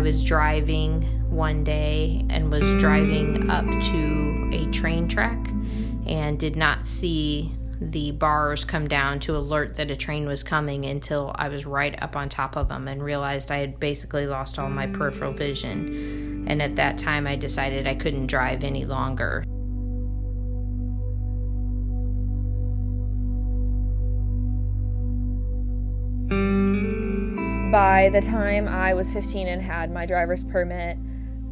I was driving one day and was driving up to a train track and did not see the bars come down to alert that a train was coming until I was right up on top of them and realized I had basically lost all my peripheral vision. And at that time, I decided I couldn't drive any longer. By the time I was 15 and had my driver's permit,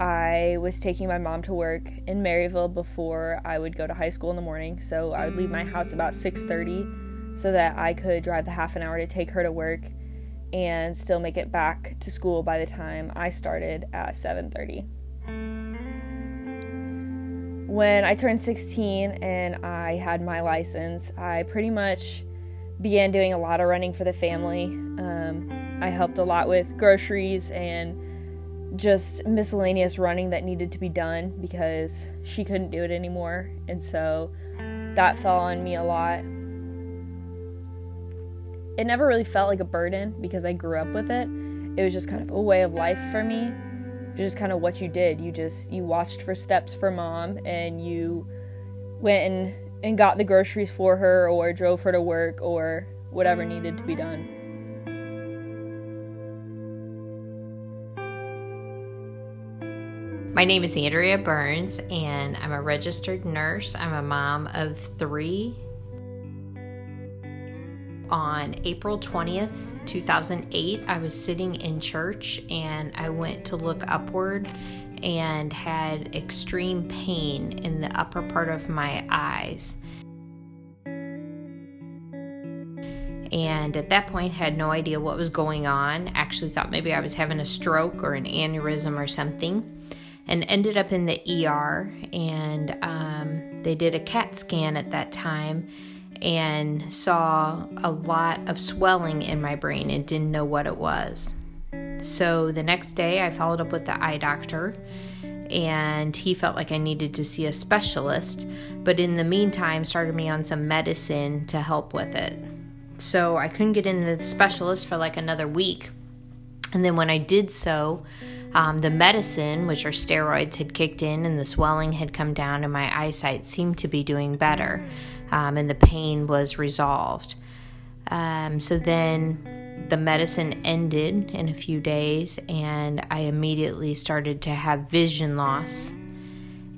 I was taking my mom to work in Maryville before I would go to high school in the morning. So I would leave my house about 6:30 so that I could drive the half an hour to take her to work and still make it back to school by the time I started at 7:30. When I turned 16 and I had my license, I pretty much began doing a lot of running for the family. Um, I helped a lot with groceries and just miscellaneous running that needed to be done because she couldn't do it anymore. And so that fell on me a lot. It never really felt like a burden because I grew up with it. It was just kind of a way of life for me. It was just kind of what you did. You just you watched for steps for mom and you went and and got the groceries for her or drove her to work or whatever needed to be done. My name is Andrea Burns, and I'm a registered nurse. I'm a mom of three. On April 20th, 2008, I was sitting in church and I went to look upward and had extreme pain in the upper part of my eyes. And at that point, had no idea what was going on. Actually, thought maybe I was having a stroke or an aneurysm or something and ended up in the ER. And um, they did a CAT scan at that time and saw a lot of swelling in my brain and didn't know what it was. So the next day, I followed up with the eye doctor, and he felt like I needed to see a specialist, but in the meantime, started me on some medicine to help with it. So I couldn't get in the specialist for like another week. And then when I did so, um, the medicine, which are steroids, had kicked in and the swelling had come down, and my eyesight seemed to be doing better, um, and the pain was resolved. Um, so then the medicine ended in a few days, and I immediately started to have vision loss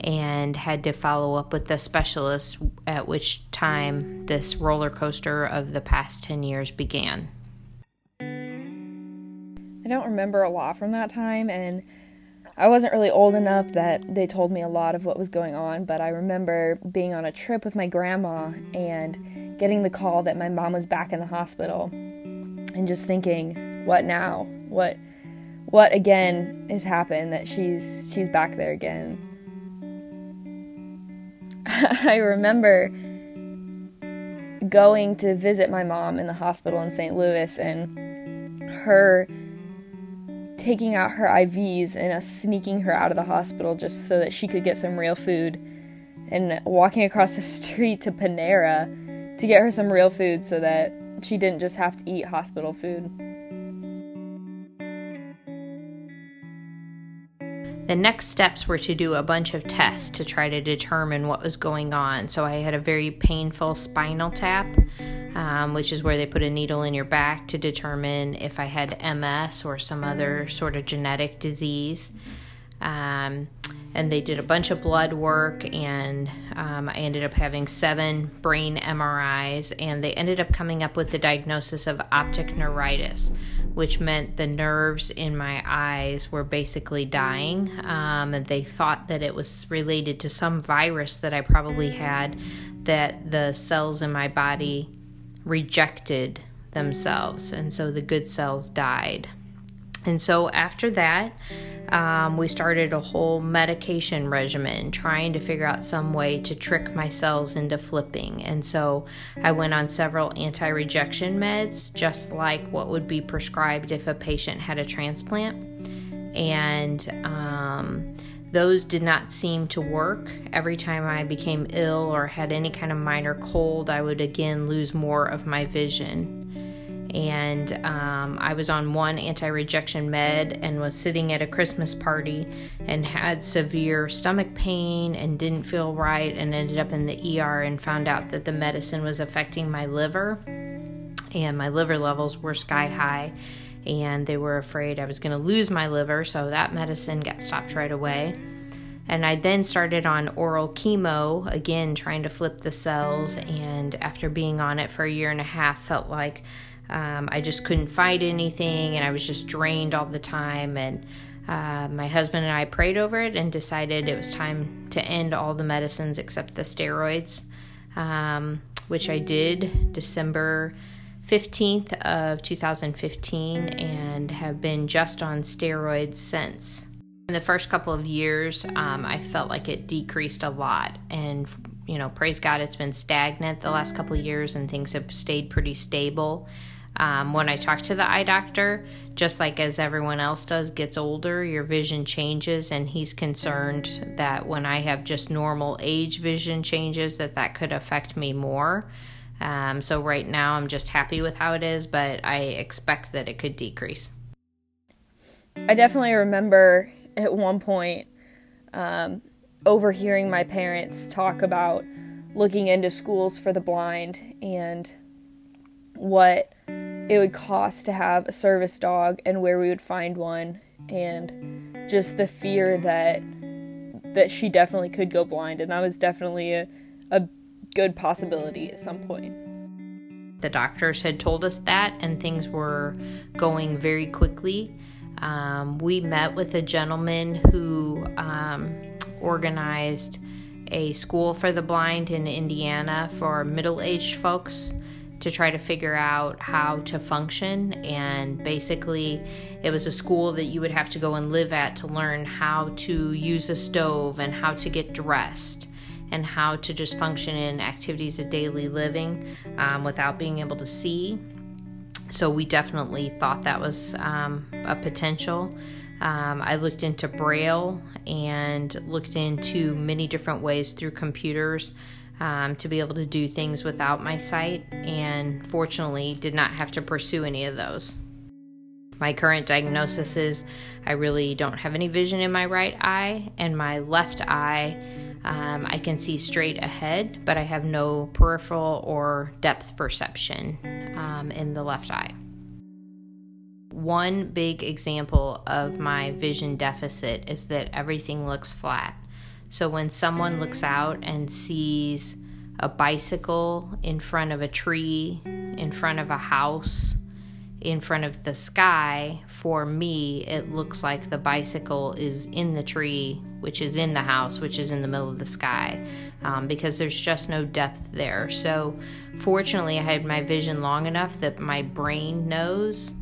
and had to follow up with the specialist, at which time this roller coaster of the past 10 years began don't remember a lot from that time, and I wasn't really old enough that they told me a lot of what was going on, but I remember being on a trip with my grandma and getting the call that my mom was back in the hospital and just thinking, what now? What what again has happened that she's she's back there again? I remember going to visit my mom in the hospital in St. Louis and her taking out her IVs and us sneaking her out of the hospital just so that she could get some real food, and walking across the street to Panera to get her some real food so that she didn't just have to eat hospital food. The next steps were to do a bunch of tests to try to determine what was going on. So I had a very painful spinal tap um, which is where they put a needle in your back to determine if I had MS or some other sort of genetic disease. Um, and they did a bunch of blood work, and um, I ended up having seven brain MRIs, and they ended up coming up with the diagnosis of optic neuritis, which meant the nerves in my eyes were basically dying. Um, and they thought that it was related to some virus that I probably had, that the cells in my body rejected themselves, and so the good cells died. And so after that, um, we started a whole medication regimen trying to figure out some way to trick my cells into flipping. And so I went on several anti rejection meds, just like what would be prescribed if a patient had a transplant. And um, those did not seem to work. Every time I became ill or had any kind of minor cold, I would again lose more of my vision. and um, I was on one anti rejection med and was sitting at a Christmas party and had severe stomach pain and didn't feel right and ended up in the ER and found out that the medicine was affecting my liver and my liver levels were sky high and they were afraid I was going to lose my liver so that medicine got stopped right away. And I then started on oral chemo, again, trying to flip the cells. And after being on it for a year and a half, felt like um, I just couldn't fight anything and I was just drained all the time. And uh, my husband and I prayed over it and decided it was time to end all the medicines except the steroids, um, which I did December 15th of 2015 and have been just on steroids since. In the first couple of years, um, I felt like it decreased a lot, and you know, praise God, it's been stagnant the last couple of years, and things have stayed pretty stable. Um, when I talk to the eye doctor, just like as everyone else does, gets older, your vision changes, and he's concerned that when I have just normal age vision changes, that that could affect me more. Um, so right now, I'm just happy with how it is, but I expect that it could decrease. I definitely remember at one point um, overhearing my parents talk about looking into schools for the blind and what it would cost to have a service dog and where we would find one and just the fear that that she definitely could go blind and that was definitely a, a good possibility at some point. The doctors had told us that and things were going very quickly. Um, we met with a gentleman who um, organized a school for the blind in indiana for middle-aged folks to try to figure out how to function. And basically, it was a school that you would have to go and live at to learn how to use a stove and how to get dressed and how to just function in activities of daily living um, without being able to see. So, we definitely thought that was um, a potential. Um, I looked into Braille and looked into many different ways through computers um, to be able to do things without my sight, and fortunately, did not have to pursue any of those. My current diagnosis is I really don't have any vision in my right eye, and my left eye, um, I can see straight ahead, but I have no peripheral or depth perception um, in the left eye. One big example of my vision deficit is that everything looks flat. So when someone looks out and sees a bicycle in front of a tree, in front of a house, in front of the sky, for me, it looks like the bicycle is in the tree, which is in the house, which is in the middle of the sky, um, because there's just no depth there. So, fortunately, I had my vision long enough that my brain knows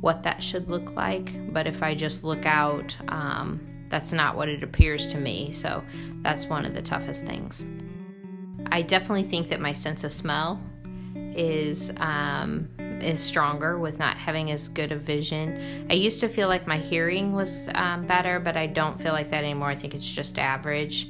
what that should look like. But if I just look out, um, that's not what it appears to me. So that's one of the toughest things. I definitely think that my sense of smell is um, is stronger with not having as good a vision. I used to feel like my hearing was um, better, but I don't feel like that anymore. I think it's just average.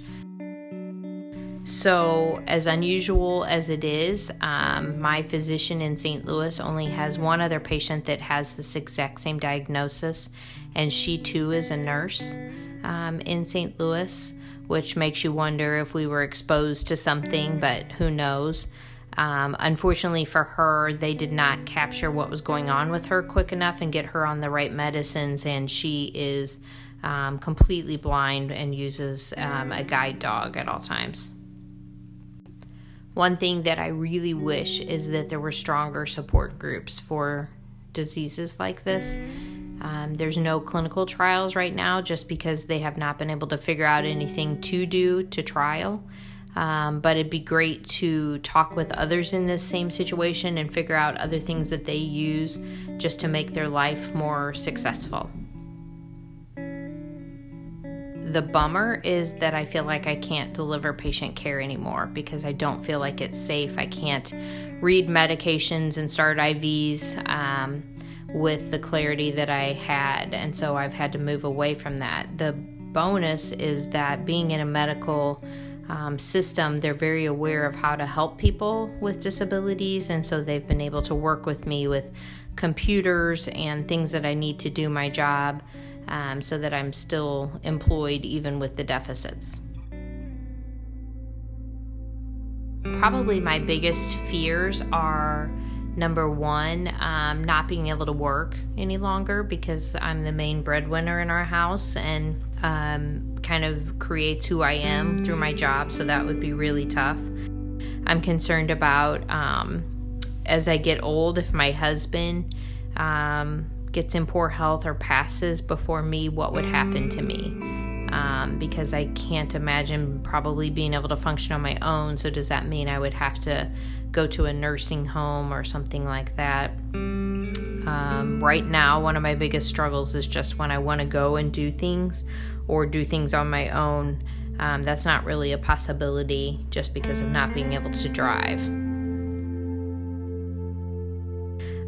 So, as unusual as it is, um, my physician in St. Louis only has one other patient that has this exact same diagnosis, and she too is a nurse um, in St. Louis, which makes you wonder if we were exposed to something, but who knows. Um, unfortunately for her, they did not capture what was going on with her quick enough and get her on the right medicines, and she is um, completely blind and uses um, a guide dog at all times. One thing that I really wish is that there were stronger support groups for diseases like this. Um, there's no clinical trials right now just because they have not been able to figure out anything to do to trial. Um, but it'd be great to talk with others in this same situation and figure out other things that they use just to make their life more successful. The bummer is that I feel like I can't deliver patient care anymore because I don't feel like it's safe. I can't read medications and start IVs. Um, with the clarity that I had. And so I've had to move away from that. The bonus is that being in a medical um, system, they're very aware of how to help people with disabilities, and so they've been able to work with me with computers and things that I need to do my job um, so that I'm still employed even with the deficits. Probably my biggest fears are number one, um, not being able to work any longer because I'm the main breadwinner in our house and um, kind of creates who I am through my job, so that would be really tough. I'm concerned about um, as I get old, if my husband um, gets in poor health or passes before me, what would happen to me? Um, because I can't imagine probably being able to function on my own. So, does that mean I would have to go to a nursing home or something like that? Um, right now, one of my biggest struggles is just when I want to go and do things or do things on my own. Um, that's not really a possibility just because of not being able to drive.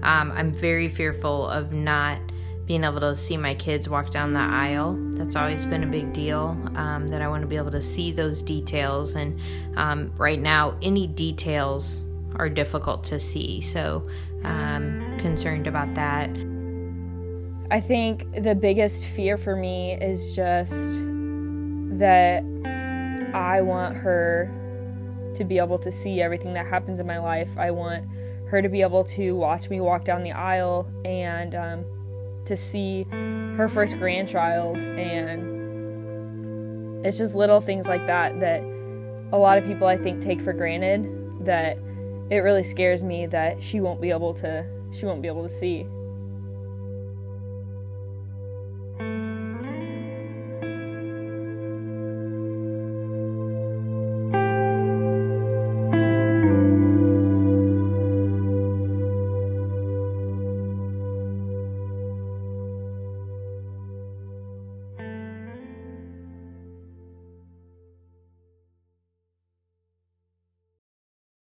Um, I'm very fearful of not being able to see my kids walk down the aisle. That's always been a big deal. Um, that I want to be able to see those details. And um, right now, any details are difficult to see. So I'm um, concerned about that. I think the biggest fear for me is just that I want her to be able to see everything that happens in my life. I want her to be able to watch me walk down the aisle and um, to see her first grandchild. And it's just little things like that that a lot of people I think take for granted that it really scares me that she won't be able to she won't be able to see.